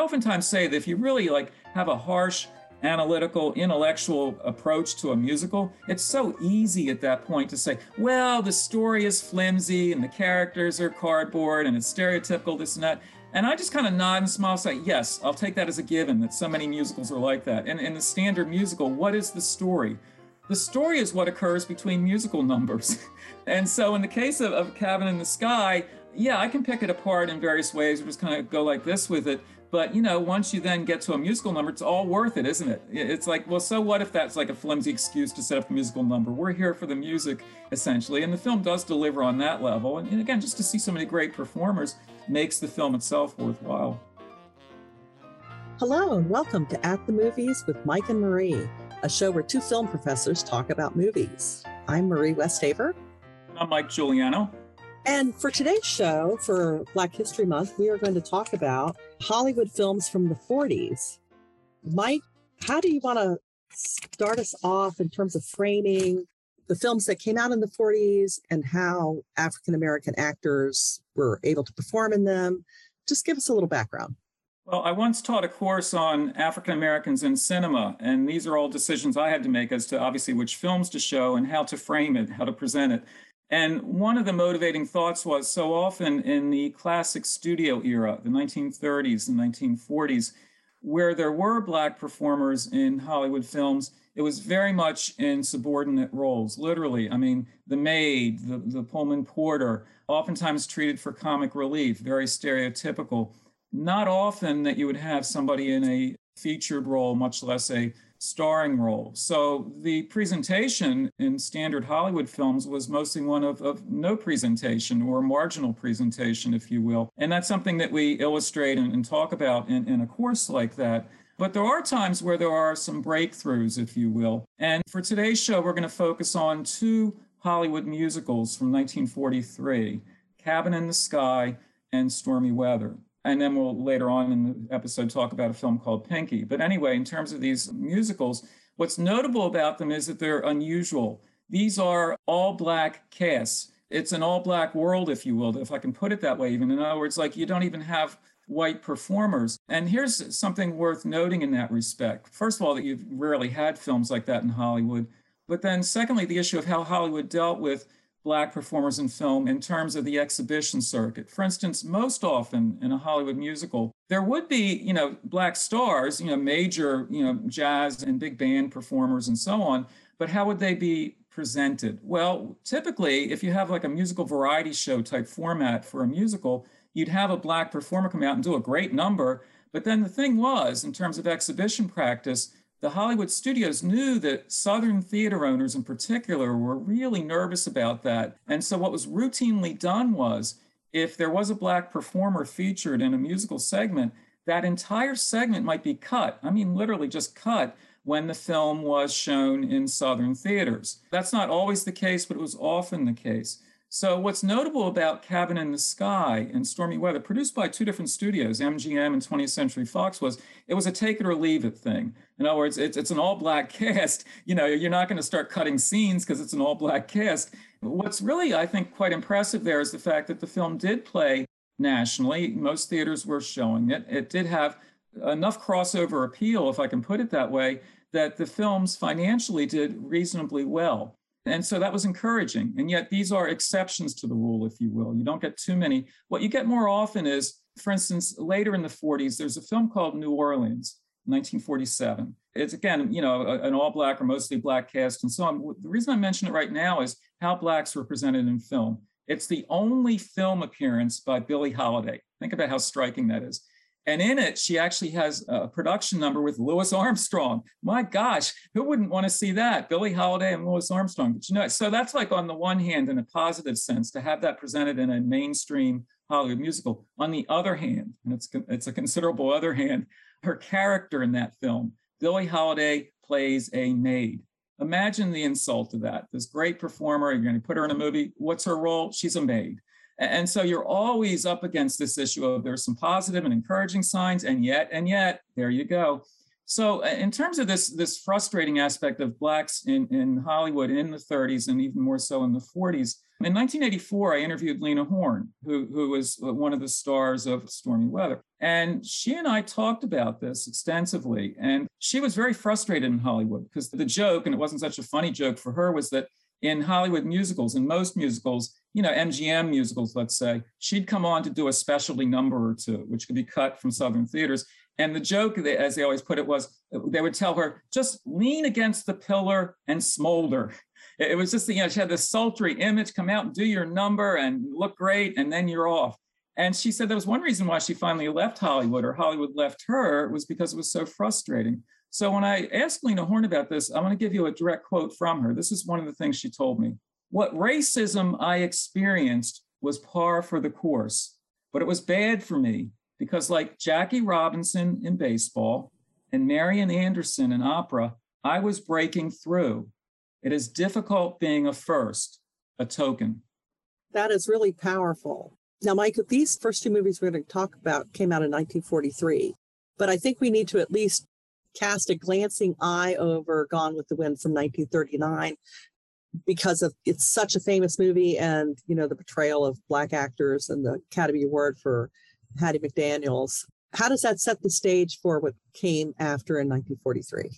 oftentimes say that if you really like have a harsh analytical, intellectual approach to a musical, it's so easy at that point to say, well, the story is flimsy and the characters are cardboard and it's stereotypical, this and that. And I just kind of nod and smile, say, yes, I'll take that as a given that so many musicals are like that. And in the standard musical, what is the story? The story is what occurs between musical numbers. and so in the case of, of Cabin in the Sky, yeah, I can pick it apart in various ways or just kind of go like this with it. But you know, once you then get to a musical number, it's all worth it, isn't it? It's like, well, so what if that's like a flimsy excuse to set up the musical number? We're here for the music, essentially, and the film does deliver on that level. And, and again, just to see so many great performers makes the film itself worthwhile. Hello, and welcome to At the Movies with Mike and Marie, a show where two film professors talk about movies. I'm Marie Westhaver. I'm Mike Giuliano. And for today's show, for Black History Month, we are going to talk about Hollywood films from the 40s. Mike, how do you want to start us off in terms of framing the films that came out in the 40s and how African American actors were able to perform in them? Just give us a little background. Well, I once taught a course on African Americans in cinema, and these are all decisions I had to make as to obviously which films to show and how to frame it, how to present it. And one of the motivating thoughts was so often in the classic studio era, the 1930s and 1940s, where there were Black performers in Hollywood films, it was very much in subordinate roles, literally. I mean, the maid, the, the Pullman porter, oftentimes treated for comic relief, very stereotypical. Not often that you would have somebody in a featured role, much less a starring role. So the presentation in standard Hollywood films was mostly one of, of no presentation or marginal presentation, if you will. And that's something that we illustrate and, and talk about in, in a course like that. But there are times where there are some breakthroughs, if you will. And for today's show, we're going to focus on two Hollywood musicals from 1943 Cabin in the Sky and Stormy Weather. And then we'll later on in the episode talk about a film called Pinky. But anyway, in terms of these musicals, what's notable about them is that they're unusual. These are all black casts. It's an all black world, if you will, if I can put it that way, even. In other words, like you don't even have white performers. And here's something worth noting in that respect. First of all, that you've rarely had films like that in Hollywood. But then, secondly, the issue of how Hollywood dealt with black performers in film in terms of the exhibition circuit. For instance, most often in a Hollywood musical, there would be, you know, black stars, you know, major, you know, jazz and big band performers and so on, but how would they be presented? Well, typically, if you have like a musical variety show type format for a musical, you'd have a black performer come out and do a great number, but then the thing was, in terms of exhibition practice, the Hollywood studios knew that Southern theater owners in particular were really nervous about that. And so what was routinely done was if there was a Black performer featured in a musical segment, that entire segment might be cut. I mean, literally just cut when the film was shown in Southern theaters. That's not always the case, but it was often the case. So, what's notable about Cabin in the Sky and Stormy Weather, produced by two different studios, MGM and 20th Century Fox, was it was a take it or leave it thing. In other words, it's, it's an all black cast. You know, you're not going to start cutting scenes because it's an all black cast. What's really, I think, quite impressive there is the fact that the film did play nationally. Most theaters were showing it. It did have enough crossover appeal, if I can put it that way, that the films financially did reasonably well. And so that was encouraging. And yet these are exceptions to the rule, if you will. You don't get too many. What you get more often is, for instance, later in the 40s, there's a film called New Orleans, 1947. It's again, you know, an all black or mostly black cast and so on. The reason I mention it right now is how blacks were presented in film. It's the only film appearance by Billie Holiday. Think about how striking that is. And in it, she actually has a production number with Louis Armstrong. My gosh, who wouldn't want to see that? Billie Holiday and Louis Armstrong. But you know, so that's like on the one hand, in a positive sense, to have that presented in a mainstream Hollywood musical. On the other hand, and it's it's a considerable other hand, her character in that film, Billie Holiday plays a maid. Imagine the insult of that. This great performer, you're going to put her in a movie. What's her role? She's a maid. And so you're always up against this issue of there's some positive and encouraging signs, and yet, and yet, there you go. So, uh, in terms of this this frustrating aspect of blacks in, in Hollywood in the 30s and even more so in the 40s, in 1984, I interviewed Lena Horne, who, who was uh, one of the stars of Stormy Weather. And she and I talked about this extensively. And she was very frustrated in Hollywood because the joke, and it wasn't such a funny joke for her, was that in Hollywood musicals, in most musicals, you know, MGM musicals, let's say, she'd come on to do a specialty number or two, which could be cut from Southern theaters. And the joke, as they always put it, was they would tell her, just lean against the pillar and smolder. It was just, you know, she had this sultry image come out and do your number and look great, and then you're off. And she said there was one reason why she finally left Hollywood or Hollywood left her was because it was so frustrating. So when I asked Lena Horne about this, I want to give you a direct quote from her. This is one of the things she told me. What racism I experienced was par for the course, but it was bad for me because, like Jackie Robinson in baseball and Marian Anderson in opera, I was breaking through. It is difficult being a first, a token. That is really powerful. Now, Mike, these first two movies we're going to talk about came out in 1943, but I think we need to at least cast a glancing eye over Gone with the Wind from 1939 because of it's such a famous movie and you know the portrayal of black actors and the Academy Award for Hattie McDaniels. How does that set the stage for what came after in 1943?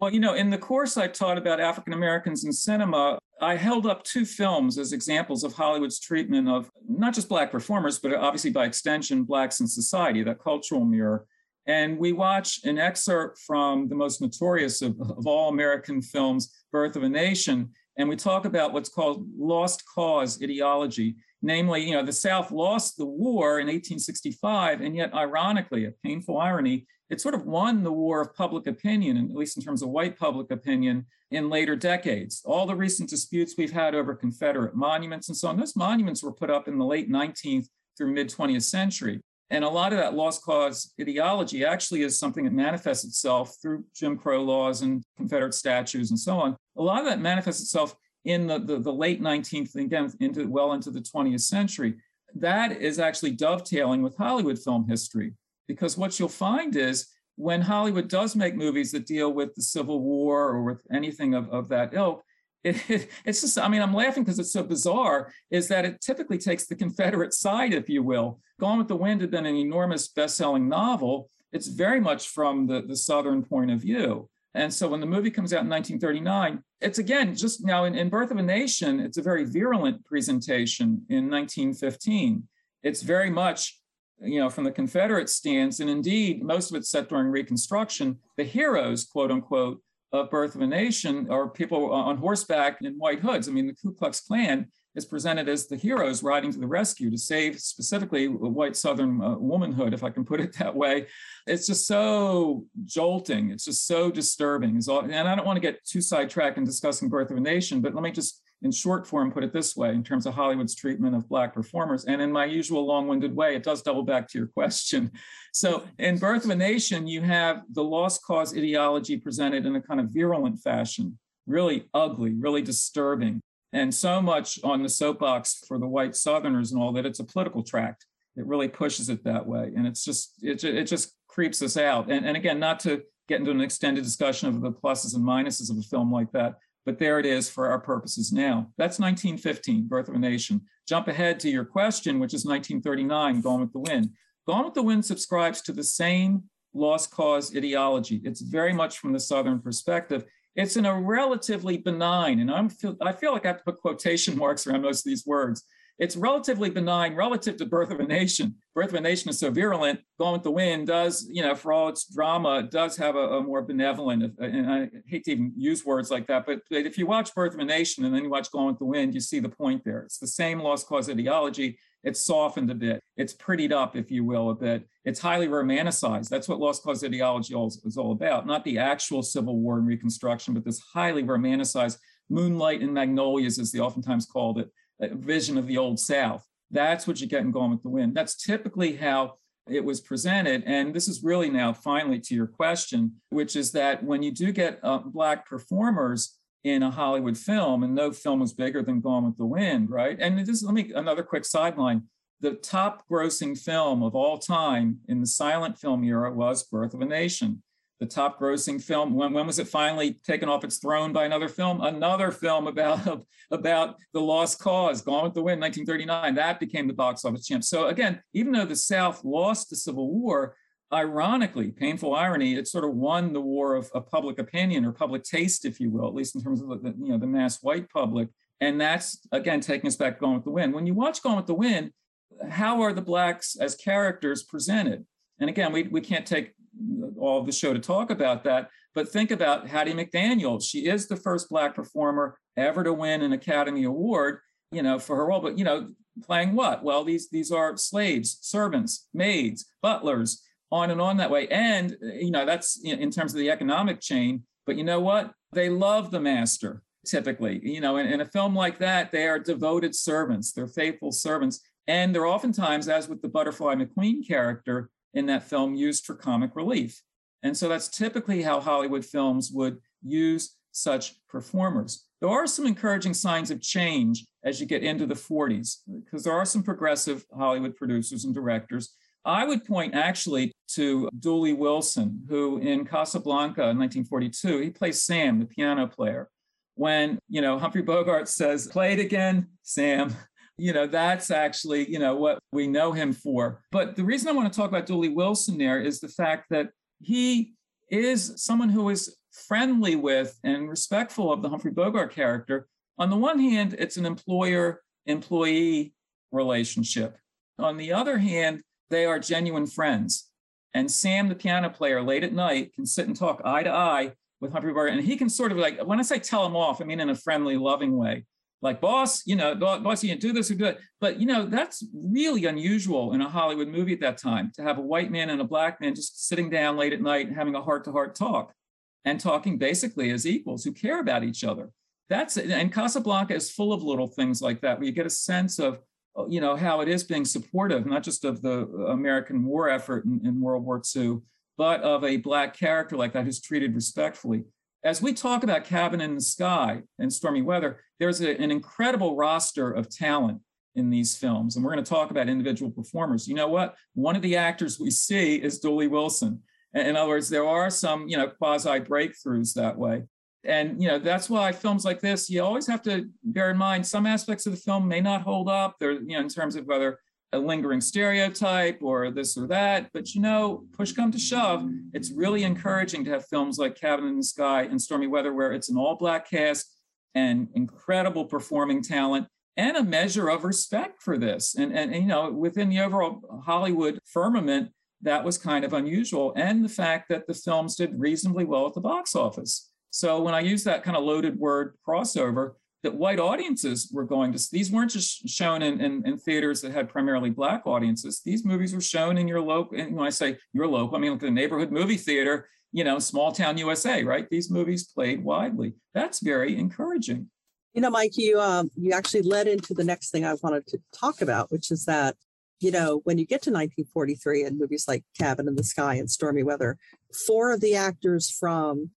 Well, you know, in the course I taught about African Americans in cinema, I held up two films as examples of Hollywood's treatment of not just Black performers, but obviously by extension, Blacks in society, that cultural mirror. And we watch an excerpt from the most notorious of, of all American films, Birth of a Nation. And we talk about what's called lost cause ideology. Namely, you know, the South lost the war in 1865, and yet, ironically, a painful irony, it sort of won the war of public opinion, at least in terms of white public opinion, in later decades. All the recent disputes we've had over Confederate monuments and so on, those monuments were put up in the late 19th through mid 20th century. And a lot of that lost cause ideology actually is something that manifests itself through Jim Crow laws and Confederate statues and so on. A lot of that manifests itself in the, the, the late 19th and again into well into the 20th century. That is actually dovetailing with Hollywood film history because what you'll find is when Hollywood does make movies that deal with the Civil War or with anything of, of that ilk, it, it, it's just, I mean, I'm laughing because it's so bizarre, is that it typically takes the Confederate side, if you will. Gone with the Wind had been an enormous best selling novel. It's very much from the, the Southern point of view. And so when the movie comes out in 1939, it's again just now in, in Birth of a Nation, it's a very virulent presentation in 1915. It's very much, you know, from the Confederate stance, and indeed, most of it's set during Reconstruction. The heroes, quote unquote, of Birth of a Nation are people on horseback in white hoods. I mean, the Ku Klux Klan is presented as the heroes riding to the rescue to save specifically white Southern uh, womanhood, if I can put it that way. It's just so jolting. It's just so disturbing. And I don't want to get too sidetracked in discussing Birth of a Nation, but let me just, in short form, put it this way in terms of Hollywood's treatment of Black performers. And in my usual long winded way, it does double back to your question. So in Birth of a Nation, you have the lost cause ideology presented in a kind of virulent fashion, really ugly, really disturbing and so much on the soapbox for the white Southerners and all that it's a political tract. It really pushes it that way, and it's just it, it just creeps us out. And, and again, not to get into an extended discussion of the pluses and minuses of a film like that, but there it is for our purposes now. That's 1915, Birth of a Nation. Jump ahead to your question, which is 1939, Gone with the Wind. Gone with the Wind subscribes to the same lost cause ideology. It's very much from the Southern perspective. It's in a relatively benign, and I'm feel, I feel like I have to put quotation marks around most of these words. It's relatively benign relative to Birth of a Nation. Birth of a Nation is so virulent. Gone with the Wind does, you know, for all its drama, does have a, a more benevolent, uh, and I hate to even use words like that, but if you watch Birth of a Nation and then you watch Gone with the Wind, you see the point there. It's the same lost cause ideology. It's softened a bit. It's prettied up, if you will, a bit. It's highly romanticized. That's what lost cause ideology is all about. Not the actual Civil War and Reconstruction, but this highly romanticized moonlight and magnolias, as they oftentimes called it, vision of the old South. That's what you get in Gone with the Wind. That's typically how it was presented. And this is really now finally to your question, which is that when you do get uh, Black performers, in a Hollywood film, and no film was bigger than Gone with the Wind, right? And just let me another quick sideline. The top grossing film of all time in the silent film era was Birth of a Nation. The top grossing film. When, when was it finally taken off its throne by another film? Another film about, about the lost cause, Gone with the Wind, 1939. That became the box office champ. So again, even though the South lost the Civil War, ironically, painful irony, it sort of won the war of, of, public opinion or public taste, if you will, at least in terms of the, you know, the mass white public. And that's, again, taking us back Gone with the Wind. When you watch Gone with the Wind, how are the Blacks as characters presented? And again, we, we can't take all of the show to talk about that. But think about Hattie McDaniel. She is the first Black performer ever to win an Academy Award, you know, for her role. But, you know, playing what? Well, these, these are slaves, servants, maids, butlers, on and on that way. And, you know, that's in terms of the economic chain. But you know what? They love the master typically. You know, in, in a film like that, they are devoted servants, they're faithful servants. And they're oftentimes, as with the Butterfly McQueen character, in that film used for comic relief. And so that's typically how Hollywood films would use such performers. There are some encouraging signs of change as you get into the 40s, because there are some progressive Hollywood producers and directors. I would point actually to Dooley Wilson, who in Casablanca in 1942, he plays Sam, the piano player. When, you know, Humphrey Bogart says, play it again, Sam, you know, that's actually, you know, what we know him for. But the reason I want to talk about Dooley Wilson there is the fact that he is someone who is friendly with and respectful of the Humphrey Bogart character. On the one hand, it's an employer employee relationship. On the other hand, they are genuine friends. And Sam, the piano player, late at night can sit and talk eye to eye with Humphrey Bogart. And he can sort of like, when I say tell him off, I mean in a friendly, loving way like boss you know boss you can't do this or do it. But you know that's really unusual in a hollywood movie at that time to have a white man and a black man just sitting down late at night and having a heart-to-heart talk and talking basically as equals who care about each other. That's and casablanca is full of little things like that where you get a sense of oh, you know how it is being supportive not just of the american war effort in, in world war ii but of a black character like that who's treated respectfully as we talk about Cabin in the Sky and Stormy Weather, there's a, an incredible roster of talent in these films. And we're going to talk about individual performers. You know what? One of the actors we see is Dooley Wilson. In other words, there are some, you know, quasi breakthroughs that way. And, you know, that's why films like this, you always have to bear in mind some aspects of the film may not hold up. There, you know, in terms of whether a lingering stereotype or this or that. But you know, push come to shove, it's really encouraging to have films like Cabin in the Sky and Stormy Weather, where it's an all black cast and incredible performing talent and a measure of respect for this. And, and, and, you know, within the overall Hollywood firmament, that was kind of unusual. And the fact that the films did reasonably well at the box office. So when I use that kind of loaded word crossover, that white audiences were going to these weren't just shown in, in, in, theaters that had primarily black audiences. These movies were shown in your local and when i say your local i mean like the neighborhood movie theater you know small town usa right? These movies played widely. That's very encouraging. You know mike you um, you actually led into the next thing i wanted to talk about which is that you know when you get to 1943 and movies like cabin in the sky and stormy weather four of the actors from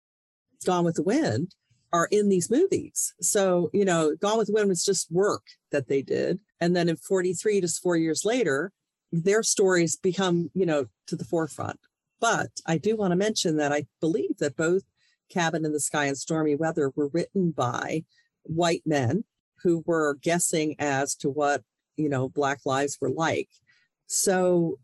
gone with the wind are in these movies. So, you know, Gone with the Wind was just work that they did. And then in 43, just four years later, their stories become, you know, to the forefront. But I do want to mention that I believe that both Cabin in the Sky and Stormy Weather were written by white men who were guessing as to what, you know, Black lives were like. So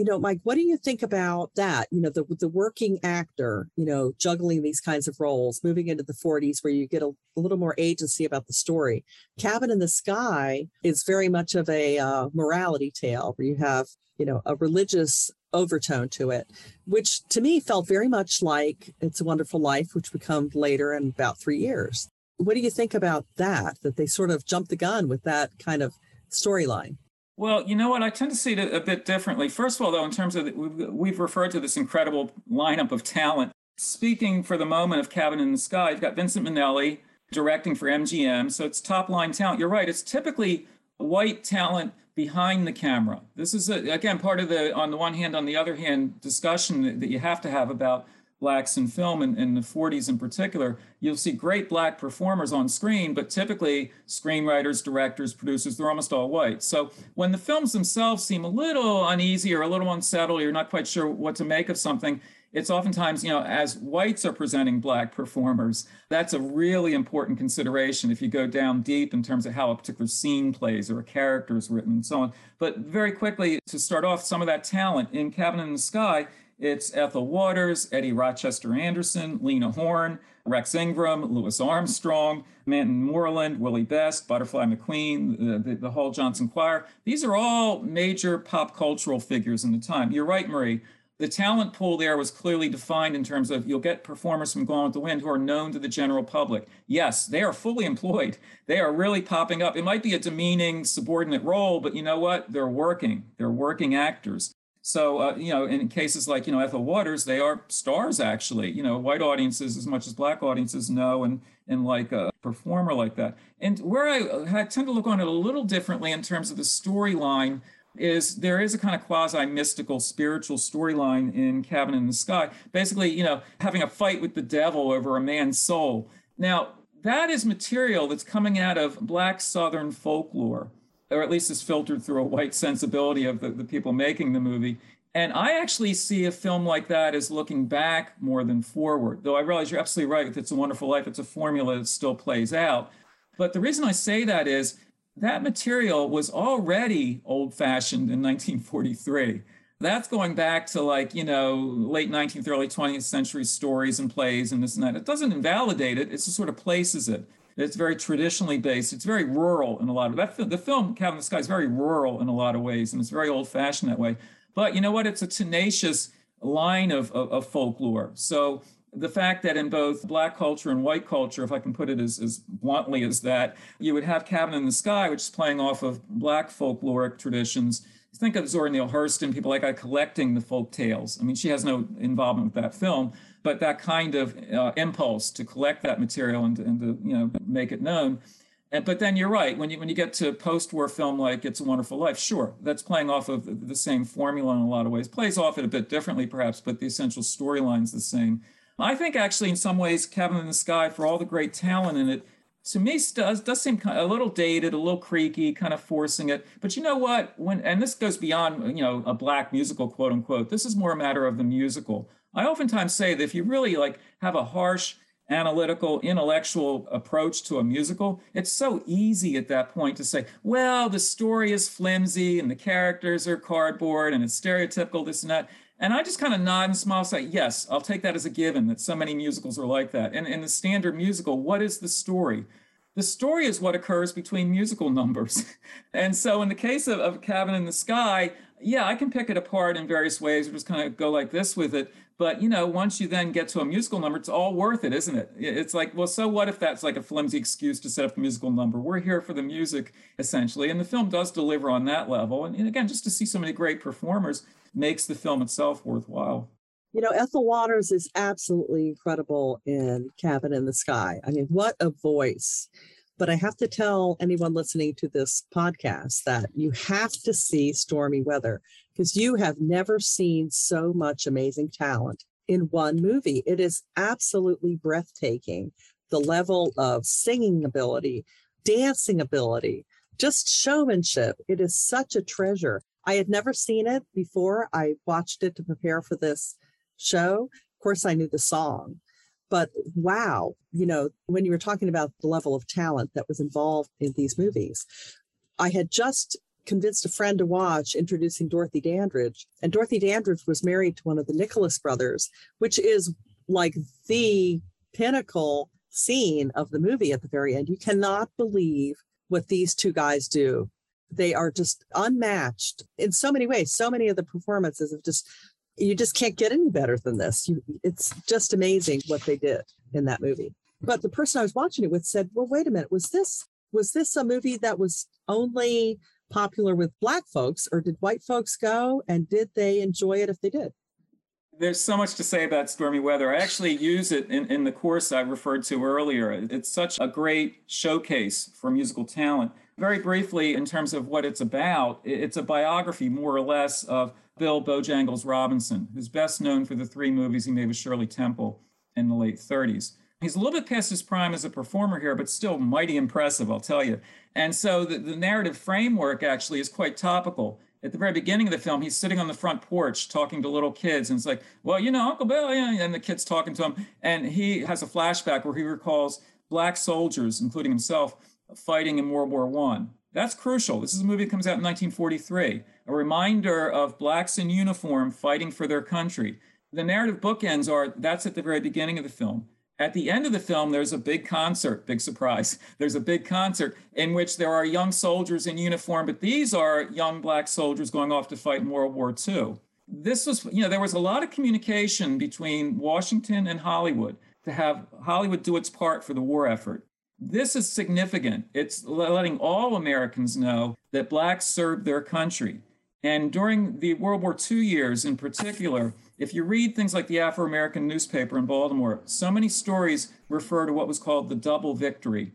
you know, Mike, what do you think about that? You know, the the working actor, you know, juggling these kinds of roles, moving into the 40s where you get a, a little more agency about the story. Cabin in the Sky is very much of a uh, morality tale where you have, you know, a religious overtone to it, which to me felt very much like It's a Wonderful Life, which would come later in about three years. What do you think about that? That they sort of jumped the gun with that kind of storyline? Well, you know what? I tend to see it a bit differently. First of all, though, in terms of the, we've referred to this incredible lineup of talent. Speaking for the moment of Cabin in the Sky, you've got Vincent Minnelli directing for MGM, so it's top line talent. You're right; it's typically white talent behind the camera. This is a, again part of the on the one hand, on the other hand, discussion that, that you have to have about blacks in film in, in the 40s in particular, you'll see great black performers on screen, but typically screenwriters, directors, producers, they're almost all white. So when the films themselves seem a little uneasy or a little unsettled, you're not quite sure what to make of something, it's oftentimes, you know, as whites are presenting black performers, that's a really important consideration if you go down deep in terms of how a particular scene plays or a character is written and so on. But very quickly, to start off, some of that talent in Cabin in the Sky, it's Ethel Waters, Eddie Rochester Anderson, Lena Horne, Rex Ingram, Louis Armstrong, Mantan Moreland, Willie Best, Butterfly McQueen, the, the, the Hall Johnson Choir. These are all major pop cultural figures in the time. You're right, Marie the talent pool there was clearly defined in terms of you'll get performers from Gone with the Wind who are known to the general public. Yes, they are fully employed. They are really popping up. It might be a demeaning subordinate role, but you know what? They're working. They're working actors. So, uh, you know, in cases like, you know, Ethel Waters, they are stars actually. You know, white audiences as much as black audiences know and, and like a performer like that. And where I, I tend to look on it a little differently in terms of the storyline is there is a kind of quasi mystical spiritual storyline in Cabin in the Sky. Basically, you know, having a fight with the devil over a man's soul. Now, that is material that's coming out of Black Southern folklore, or at least is filtered through a white sensibility of the, the people making the movie. And I actually see a film like that as looking back more than forward, though I realize you're absolutely right. It's a wonderful life, it's a formula that still plays out. But the reason I say that is that material was already old fashioned in 1943. That's going back to like, you know, late 19th, early 20th century stories and plays and this and that. It doesn't invalidate it, it just sort of places it. It's very traditionally based. It's very rural in a lot of that. The film Cabin in the Sky is very rural in a lot of ways, and it's very old fashioned that way. But you know what? It's a tenacious line of, of, of folklore. So the fact that in both black culture and white culture, if I can put it as, as bluntly as that, you would have Cabin in the Sky, which is playing off of black folkloric traditions. Think of Zora Neale Hurston, people like that collecting the folk tales. I mean, she has no involvement with that film, but that kind of uh, impulse to collect that material and, and to you know make it known. And, but then you're right. When you when you get to post-war film like It's a Wonderful Life, sure, that's playing off of the same formula in a lot of ways. Plays off it a bit differently, perhaps, but the essential storyline's the same. I think actually, in some ways, Cabin in the Sky, for all the great talent in it, to me does does seem kind of a little dated, a little creaky, kind of forcing it. But you know what? When and this goes beyond you know a black musical, quote unquote. This is more a matter of the musical. I oftentimes say that if you really like have a harsh analytical, intellectual approach to a musical, it's so easy at that point to say, well, the story is flimsy and the characters are cardboard and it's stereotypical, this and that. And I just kind of nod and smile, say, yes, I'll take that as a given that so many musicals are like that. And in the standard musical, what is the story? The story is what occurs between musical numbers. and so in the case of, of Cabin in the Sky, yeah, I can pick it apart in various ways or just kind of go like this with it. But you know, once you then get to a musical number, it's all worth it, isn't it? It's like, well, so what if that's like a flimsy excuse to set up the musical number? We're here for the music, essentially. And the film does deliver on that level. And, and again, just to see so many great performers makes the film itself worthwhile. You know, Ethel Waters is absolutely incredible in Cabin in the Sky. I mean, what a voice. But I have to tell anyone listening to this podcast that you have to see Stormy Weather because you have never seen so much amazing talent in one movie. It is absolutely breathtaking. The level of singing ability, dancing ability, just showmanship. It is such a treasure. I had never seen it before. I watched it to prepare for this show. Of course, I knew the song, but wow, you know, when you were talking about the level of talent that was involved in these movies, I had just convinced a friend to watch introducing Dorothy Dandridge. And Dorothy Dandridge was married to one of the Nicholas brothers, which is like the pinnacle scene of the movie at the very end. You cannot believe what these two guys do they are just unmatched in so many ways. So many of the performances have just you just can't get any better than this. You, it's just amazing what they did in that movie. But the person I was watching it with said, "Well, wait a minute. Was this was this a movie that was only popular with black folks, or did white folks go? And did they enjoy it if they did?" There's so much to say about stormy weather. I actually use it in, in the course I referred to earlier. It's such a great showcase for musical talent very briefly, in terms of what it's about, it's a biography, more or less, of Bill Bojangles Robinson, who's best known for the three movies he made with Shirley Temple in the late 30s. He's a little bit past his prime as a performer here, but still mighty impressive, I'll tell you. And so the, the narrative framework actually is quite topical. At the very beginning of the film, he's sitting on the front porch talking to little kids, and it's like, well, you know, Uncle Bill, yeah, and the kid's talking to him, and he has a flashback where he recalls black soldiers, including himself, fighting in World War One. That's crucial. This is a movie that comes out in 1943, a reminder of blacks in uniform fighting for their country. The narrative bookends are that's at the very beginning of the film. At the end of the film, there's a big concert, big surprise. There's a big concert in which there are young soldiers in uniform, but these are young black soldiers going off to fight in World War II. This was, you know, there was a lot of communication between Washington and Hollywood to have Hollywood do its part for the war effort. This is significant. It's letting all Americans know that blacks served their country. And during the World War II years in particular, if you read things like the Afro American newspaper in Baltimore, so many stories refer to what was called the double victory.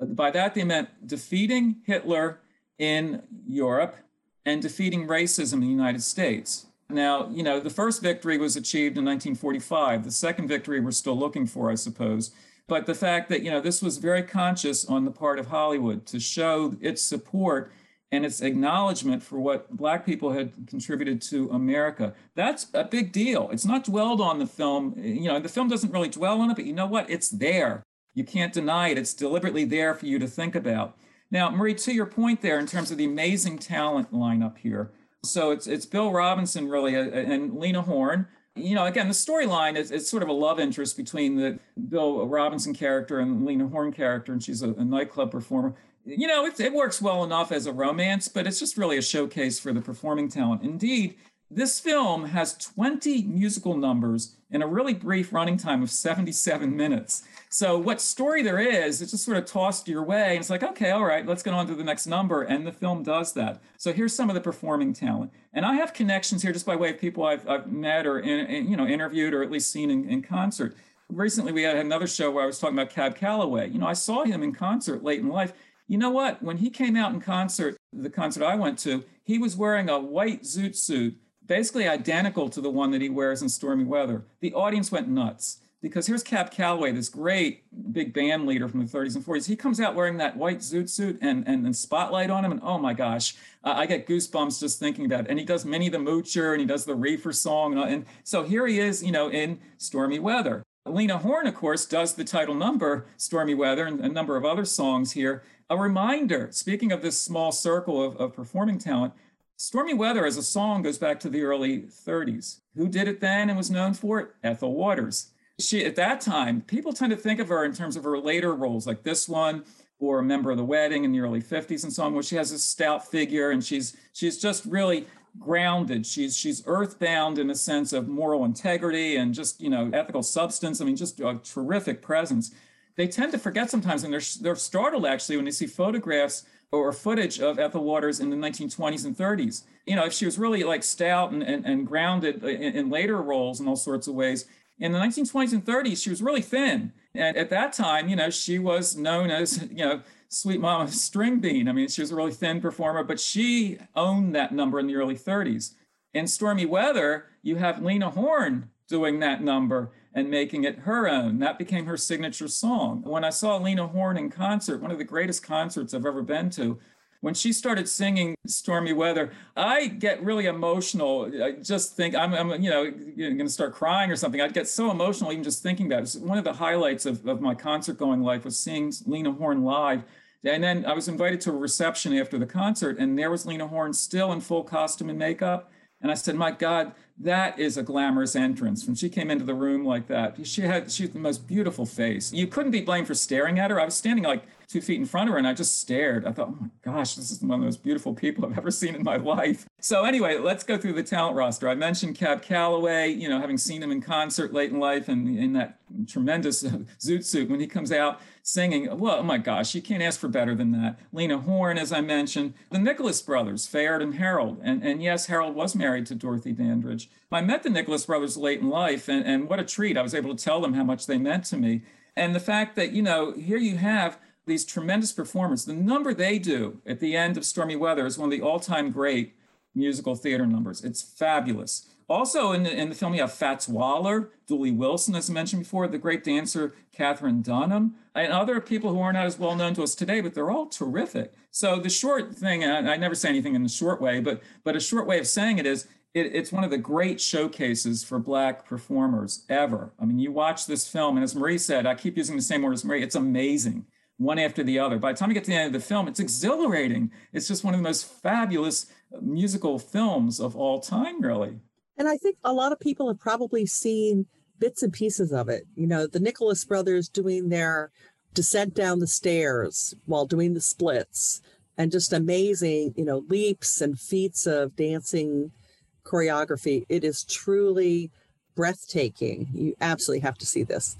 Uh, by that, they meant defeating Hitler in Europe and defeating racism in the United States. Now, you know, the first victory was achieved in 1945. The second victory we're still looking for, I suppose. But the fact that, you know, this was very conscious on the part of Hollywood to show its support and its acknowledgement for what Black people had contributed to America. That's a big deal. It's not dwelled on the film. You know, the film doesn't really dwell on it, but you know what? It's there. You can't deny it. It's deliberately there for you to think about. Now, Marie, to your point there, in terms of the amazing talent lineup here, so it's it's Bill Robinson really uh, and Lena Horne. You know, again, the storyline is it's sort of a love interest between the Bill Robinson character and Lena Horne character, and she's a, a nightclub performer you know, it, it works well enough as a romance, but it's just really a showcase for the performing talent. Indeed, this film has 20 musical numbers in a really brief running time of 77 minutes. So, what story there is, it's just sort of tossed your way. And it's like, okay, all right, let's get on to the next number. And the film does that. So, here's some of the performing talent. And I have connections here just by way of people I've, I've met or, in, you know, interviewed or at least seen in, in concert. Recently, we had another show where I was talking about Cab Calloway. You know, I saw him in concert late in life you know what? When he came out in concert, the concert I went to, he was wearing a white zoot suit, basically identical to the one that he wears in stormy weather. The audience went nuts because here's Cab Calloway, this great big band leader from the 30s and 40s. He comes out wearing that white zoot suit and, and, and spotlight on him. And oh my gosh, uh, I get goosebumps just thinking about it. And he does Minnie the Moocher and he does the Reefer song. And, and so here he is, you know, in stormy weather. Lena Horne, of course, does the title number, Stormy Weather, and a number of other songs here. A reminder, speaking of this small circle of, of performing talent, Stormy Weather as a song goes back to the early 30s. Who did it then and was known for it? Ethel Waters. She, at that time, people tend to think of her in terms of her later roles, like this one, or a member of the wedding in the early 50s and so on, where she has a stout figure and she's she's just really grounded. She's she's earthbound in a sense of moral integrity and just you know ethical substance. I mean, just a terrific presence. They tend to forget sometimes, and they're they're startled actually when they see photographs or footage of Ethel Waters in the 1920s and 30s. You know, if she was really like stout and, and, and grounded in, in later roles in all sorts of ways, in the 1920s and 30s, she was really thin. And at that time, you know, she was known as, you know, Sweet Mama String Bean. I mean, she was a really thin performer, but she owned that number in the early 30s. In Stormy Weather, you have Lena Horne doing that number and making it her own. That became her signature song. When I saw Lena Horne in concert, one of the greatest concerts I've ever been to, when she started singing stormy weather i get really emotional. I just think i'm, I'm you know going to start crying or something. I'd get so emotional even just thinking about it. One of the highlights of, of my concert going life was seeing lena horne live. And then i was invited to a reception after the concert and there was lena horne still in full costume and makeup. And i said my god that is a glamorous entrance. When she came into the room like that, she had she had the most beautiful face. You couldn't be blamed for staring at her. I was standing like two feet in front of her and I just stared. I thought, oh my gosh, this is one of the most beautiful people I've ever seen in my life. So anyway, let's go through the talent roster. I mentioned Cab Calloway, you know, having seen him in concert late in life and in that tremendous uh, zoot suit when he comes out singing. Well, oh my gosh, you can't ask for better than that. Lena Horne, as I mentioned, the Nicholas brothers, Fayard and Harold. And, and yes, Harold was married to Dorothy Dandridge. I met the Nicholas brothers late in life, and, and what a treat. I was able to tell them how much they meant to me. And the fact that, you know, here you have these tremendous performers. The number they do at the end of Stormy Weather is one of the all time great musical theater numbers. It's fabulous. Also in the, in the film, you have Fats Waller, Dooley Wilson, as I mentioned before, the great dancer Katherine Dunham, and other people who are not as well known to us today, but they're all terrific. So the short thing, I never say anything in the short way, but but a short way of saying it is it, it's one of the great showcases for black performers ever. I mean, you watch this film, and as Marie said, I keep using the same word as Marie, it's amazing one after the other. By the time you get to the end of the film, it's exhilarating. It's just one of the most fabulous uh, musical films of all time, really. And I think a lot of people have probably seen bits and pieces of it. You know, the Nicholas brothers doing their descent down the stairs while doing the splits and just amazing, you know, leaps and feats of dancing choreography. It is truly breathtaking. You absolutely have to see this.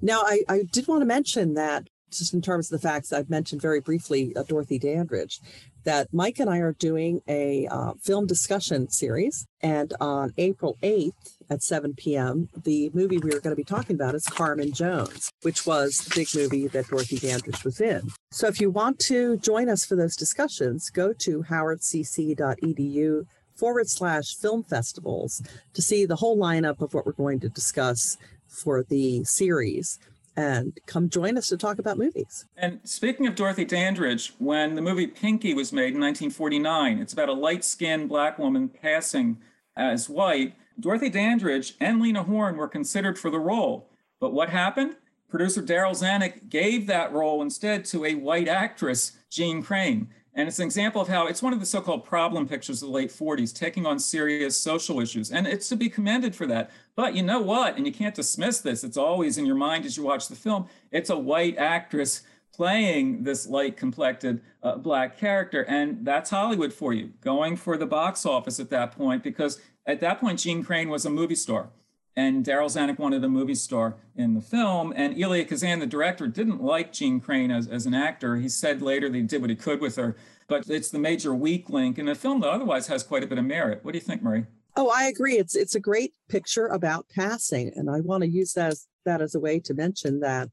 Now, I, I did want to mention that just in terms of the facts I've mentioned very briefly, uh, Dorothy Dandridge, that Mike and I are doing a uh, film discussion series. And on April 8th at 7 p.m., the movie we are going to be talking about is Carmen Jones, which was the big movie that Dorothy Dandridge was in. So if you want to join us for those discussions, go to howardcc.edu forward slash film festivals to see the whole lineup of what we're going to discuss for the series and come join us to talk about movies. And speaking of Dorothy Dandridge, when the movie Pinky was made in 1949, it's about a light skinned black woman passing as white. Dorothy Dandridge and Lena Horne were considered for the role. But what happened? Producer Darryl Zanuck gave that role instead to a white actress, Jeanne Crain. And it's an example of how it's one of the so called problem pictures of the late 40s, taking on serious social issues. And it's to be commended for that. But you know what? And you can't dismiss this, it's always in your mind as you watch the film. It's a white actress playing this light complected uh, black character. And that's Hollywood for you, going for the box office at that point, because at that point, Jeanne Crain was a movie star. And Darryl Zanuck wanted a movie star in the film. And Elia Kazan, the director, didn't like Jeanne Crain as, as an actor. He said later that he did what he could with her, but it's the major weak link in a film that otherwise has quite a bit of merit. What do you think, Marie? Oh, I agree. It's it's a great picture about passing, and I want to use that as, that as a way to mention that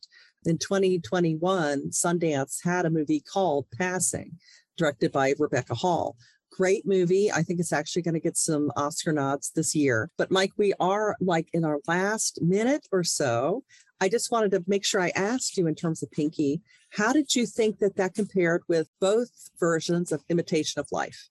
in 2021, Sundance had a movie called Passing, directed by Rebecca Hall. Great movie. I think it's actually going to get some Oscar nods this year. But Mike, we are like in our last minute or so. I just wanted to make sure I asked you in terms of Pinky, how did you think that that compared with both versions of Imitation of Life?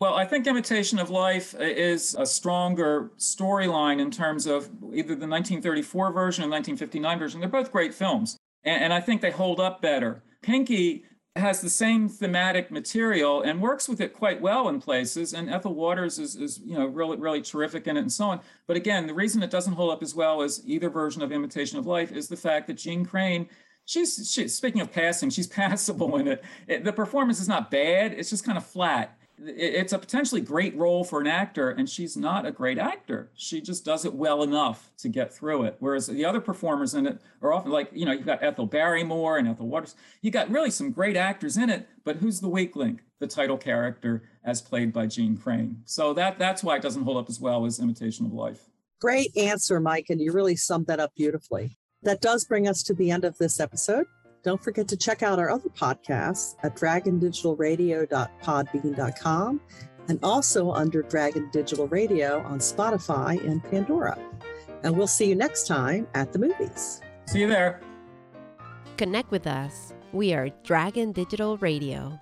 Well, I think Imitation of Life is a stronger storyline in terms of either the 1934 version or 1959 version. They're both great films, and, I think they hold up better. Pinky has the same thematic material and works with it quite well in places. And Ethel Waters is, is, you know, really, really terrific in it and so on. But again, the reason it doesn't hold up as well as either version of Imitation of Life is the fact that Jeanne Crain, she's, she, speaking of passing, she's passable in it. it. The performance is not bad. It's just kind of flat it's a potentially great role for an actor and she's not a great actor. She just does it well enough to get through it. Whereas the other performers in it are often like you know you've got ethel barrymore and ethel waters. You got really some great actors in it but who's the weak link? The title character as played by jeanne crain. So that that's why it doesn't hold up as well as imitation of life. Great answer mike and you really summed that up beautifully. That does bring us to the end of this episode don't forget to check out our other podcasts at dragondigitalradio.podbean.com and also under Dragon Digital Radio on Spotify and Pandora. And we'll see you next time at the movies. See you there. Connect with us. We are Dragon Digital Radio.